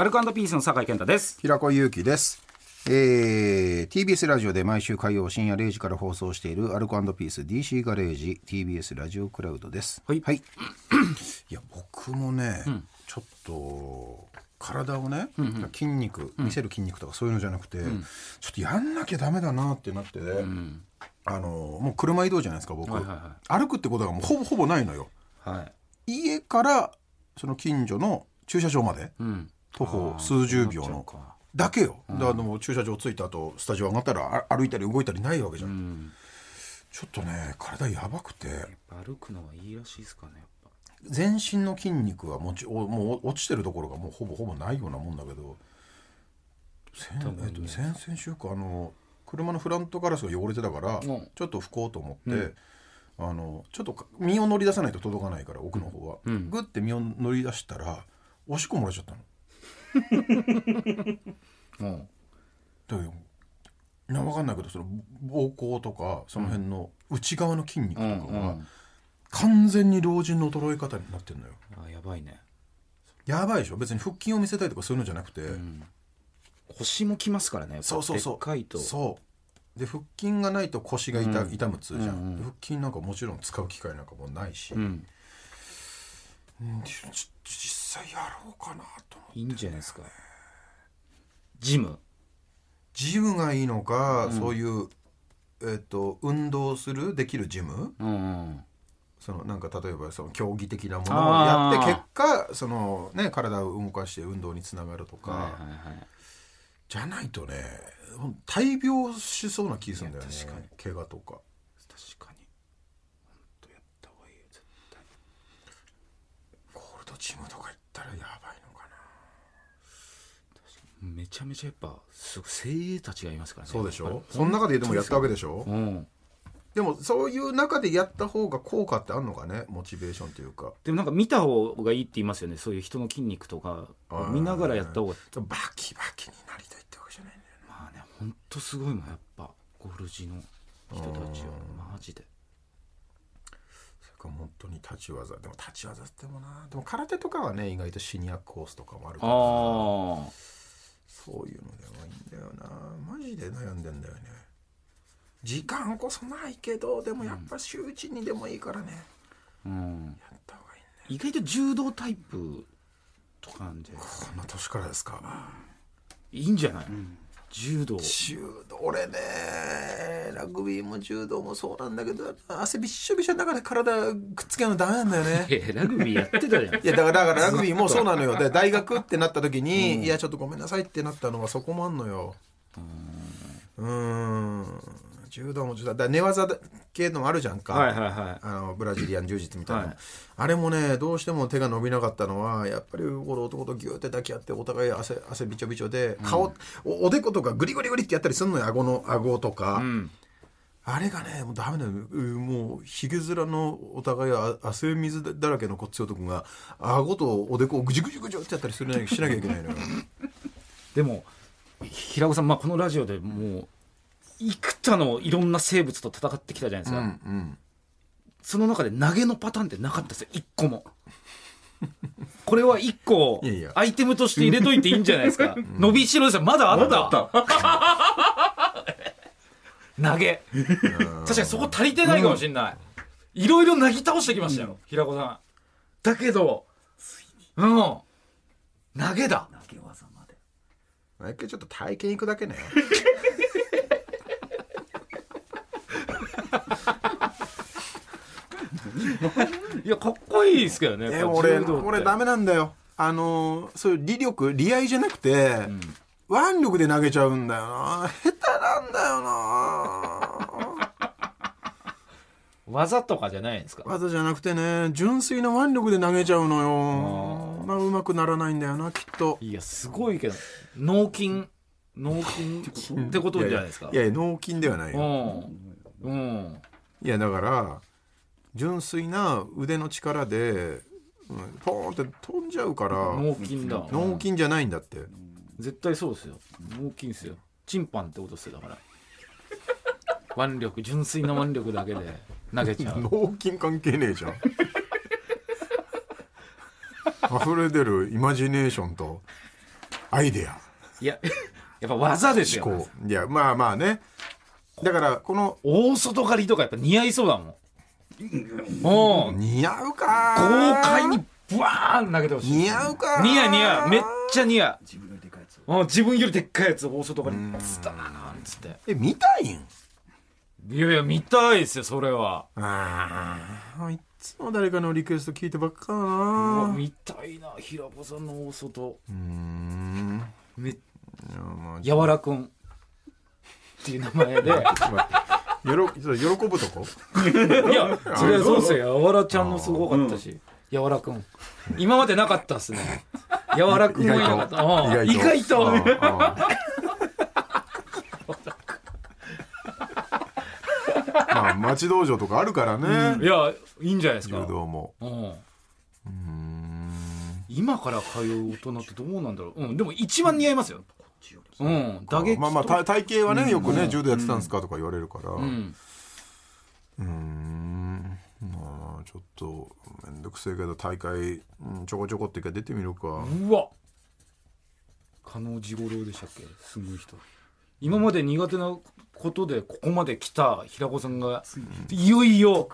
アルコピースの酒井健太です。平子祐希です。えー、TBS ラジオで毎週火曜深夜0時から放送しているアルコピース DC ガレージ TBS ラジオクラウドです。はい、はい、いや僕もね、うん、ちょっと体をね、うんうん、筋肉見せる筋肉とかそういうのじゃなくて、うん、ちょっとやんなきゃダメだなってなってね、うん、あのもう車移動じゃないですか僕、はいはいはい、歩くってことがもうほぼほぼないのよ、はい、家からその近所の駐車場まで、徒歩数十秒の。だけよ、うん、であの駐車場着いた後スタジオ上がったら歩いたり動いたりないわけじゃん、うん、ちょっとね体やばくて。歩くのはいいらしいですかね全身の筋肉はもちもう落ちてるところがもうほぼほぼないようなもんだけど。先,、えっと、先々週かあの車のフロントガラスが汚れてたから、うん、ちょっと拭こうと思って、あのちょっと身を乗り出さないと届かないから奥の方は、うん、グッて身を乗り出したらおしっこ漏れちゃったの。うん、だよな分かんないけどその膀胱とかその辺の内側の筋肉とかは、完全に老人の衰え方になってるのよ。あやばいね。やばいでしょ？別に腹筋を見せたいとかそういうのじゃなくて、うん、腰もきますからねそうそうそう。そう。で腹筋がないと腰が痛,、痛むつじゃん、うんうん、腹筋なんかもちろん使う機会なんかもないし、うん、実際やろうかなと思って、いいんじゃないですか。ジム。ジムがいいのか、うん、そういうえっ、ー、と運動するできるジム、うんうん。そのなんか例えばその競技的なものをやって結果その、ね、体を動かして運動につながるとか、はいはいはい、じゃないとね大病しそうな気するんだよね。怪我とか。確かに本当やった方がいいよ絶対ゴールドジムとか行ったらやばいのかな。めちゃめちゃやっぱすご精鋭たちがいますからね。そうでしょ？その中ででもやったわけでしょ、うん。でもそういう中でやった方が効果ってあるのかね？モチベーションというか。でもなんか見た方がいいって言いますよね。そういう人の筋肉とか。見ながらやった方が。バキバキになりたいってわけじゃないんだよねまあねほんとすごいもんやっぱゴルジの人たちはマジで立ち技。でも立ち技ってもな。でも空手とかはね意外とシニアコースとかもあるから。そういうのではいいんだよな。マジで悩んでんだよね。時間こそないけどでもやっぱ週1にでもいいからね、うん、やった方がいいね。意外と柔道タイプとかなんでこんな年からですか、いいんじゃない、うん、柔道。柔道俺ねラグビーも柔道もそうなんだけど汗びっしょびしょの中で体くっつけるのダメなんだよね。ラグビーやってたじゃん。いやだからだからラグビーもそうなのよ。で大学ってなった時に、うん、いやちょっとごめんなさいってなったのはそこもあんのよ。うん。柔道も柔道。だ寝技系のもあるじゃんか、はいはいはい、あのブラジリアン柔術みたいな、はい、あれもねどうしても手が伸びなかったのはやっぱりこの男とギューって抱き合ってお互い汗汗びちょびちょで顔、うん、おおでことかグリグリグリってやったりするのよ。顎の顎とか。うんあれがね、もうダメだよ。もう、ひげ面のお互い汗水だらけのこっち男が、顎とおでこをぐじゅぐじゅぐじゅってやったりするしなきゃいけないのよ。でも、平子さん、まあ、このラジオでもう、幾多のいろんな生物と戦ってきたじゃないですか、うんうん、その中で投げのパターンってなかったですよ。一個も。これは一個アイテムとして入れといていいんじゃないですか。伸びしろですよ。まだあった 投げ。確かにそこ足りてないかもしれない、いろいろなぎ倒してきましたよ、うん、平子さん。だけどうん。投げだ。投げ技まで。毎回ちょっと体験行くだけね。いやかっこいいですけどねえ俺俺ダメなんだよ。あのそういう利力利合いじゃなくて、うん、腕力で投げちゃうんだよな。下手なんだよな技とかじゃないんですか？技じゃなくてね純粋な腕力で投げちゃうのよ。まあうまくならないんだよなきっと。いやすごいけど脳筋？脳筋？ってこと？じゃないですか？いやいや脳筋ではないよ、うん、いやだから純粋な腕の力で、うん、ポーンって飛んじゃうから脳筋だ。脳筋じゃないんだって。絶対そうですよ。脳筋ですよ。チンパンってことですよだから。腕力純粋な腕力だけで投げちゃう。脳筋関係ねえじゃん。溢れ出るイマジネーションとアイデア。いややっぱ技ですよ。思考。いやまあまあね。だからこの大外刈りとかやっぱ似合いそうだもん。うん。似合うか。豪快にブワーン投げてほしい。似合うか。似合う似合う。めっちゃ似合う。自分よりでかいやつうん自分よりでっかいやつ大外刈り。スターンっつって。え見たいん？いやいや見たいですよそれは。ああいつも誰かのリクエスト聞いてばっかだな。見たいな平子さんの大外。うーん。めいやわらくん。っていう名前で。喜ぶとこいやそれはそうですよやわらちゃんのすごかったしやわらくん今までなかったっすねやわらくんもいなかったうん意外とまあ町道場とかあるからね。いやいいんじゃないですか。柔道も。うん。うーん。今から通う大人ってどうなんだろう、うん、でも一番似合いますよ、うん、打撃とまあまあ体体型はねよくね柔道やってたんですかとか言われるから。ううんーん。まあちょっとめんどくせえけど大会うんちょこちょこって一回出てみるか。うわ。加納治五郎でしたっけ？すごい人。今まで苦手なことでここまで来た平子さんがいよいよ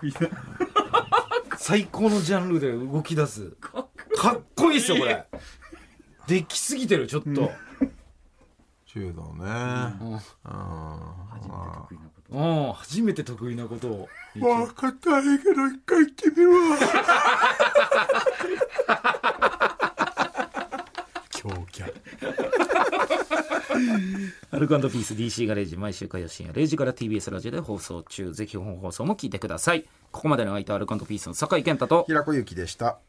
最高のジャンルで動き出す。かっこいいっすよこれ。できすぎてるちょっと、柔道ね。うん。うんうん、初めて得意なことを。分かったらいいけど一回行ってみるわ強キャ。アルコピース DC ガレージ毎週火曜深夜0時から TBS ラジオで放送中。ぜひ本放送も聞いてください。ここまでの相手はアルコピースの酒井健太と平子由紀でした。